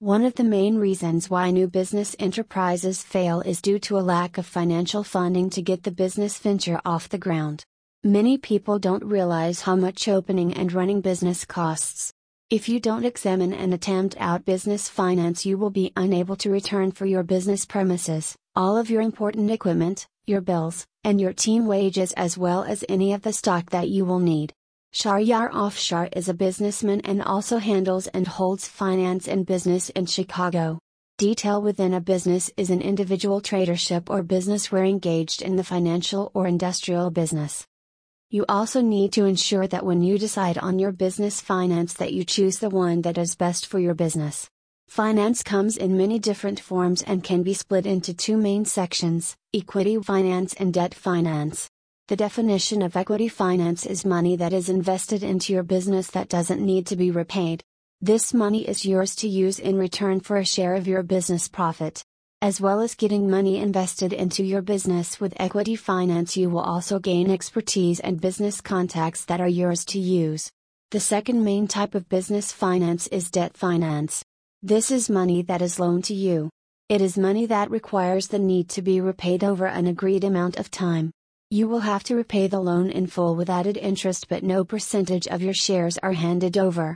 One of the main reasons why new business enterprises fail is due to a lack of financial funding to get the business venture off the ground. Many people don't realize how much opening and running business costs. If you don't examine and attempt out business finance, you will be unable to return for your business premises, all of your important equipment, your bills, and your team wages, as well as any of the stock that you will need. Shahryar Afshar is a businessman and also handles and holds finance and business in Chicago. Detail within a business is an individual tradership or business where engaged in the financial or industrial business. You also need to ensure that when you decide on your business finance that you choose the one that is best for your business. Finance comes in many different forms and can be split into two main sections, equity finance and debt finance. The definition of equity finance is money that is invested into your business that doesn't need to be repaid. This money is yours to use in return for a share of your business profit. As well as getting money invested into your business with equity finance, you will also gain expertise and business contacts that are yours to use. The second main type of business finance is debt finance. This is money that is loaned to you. It is money that requires the need to be repaid over an agreed amount of time. You will have to repay the loan in full with added interest, but no percentage of your shares are handed over.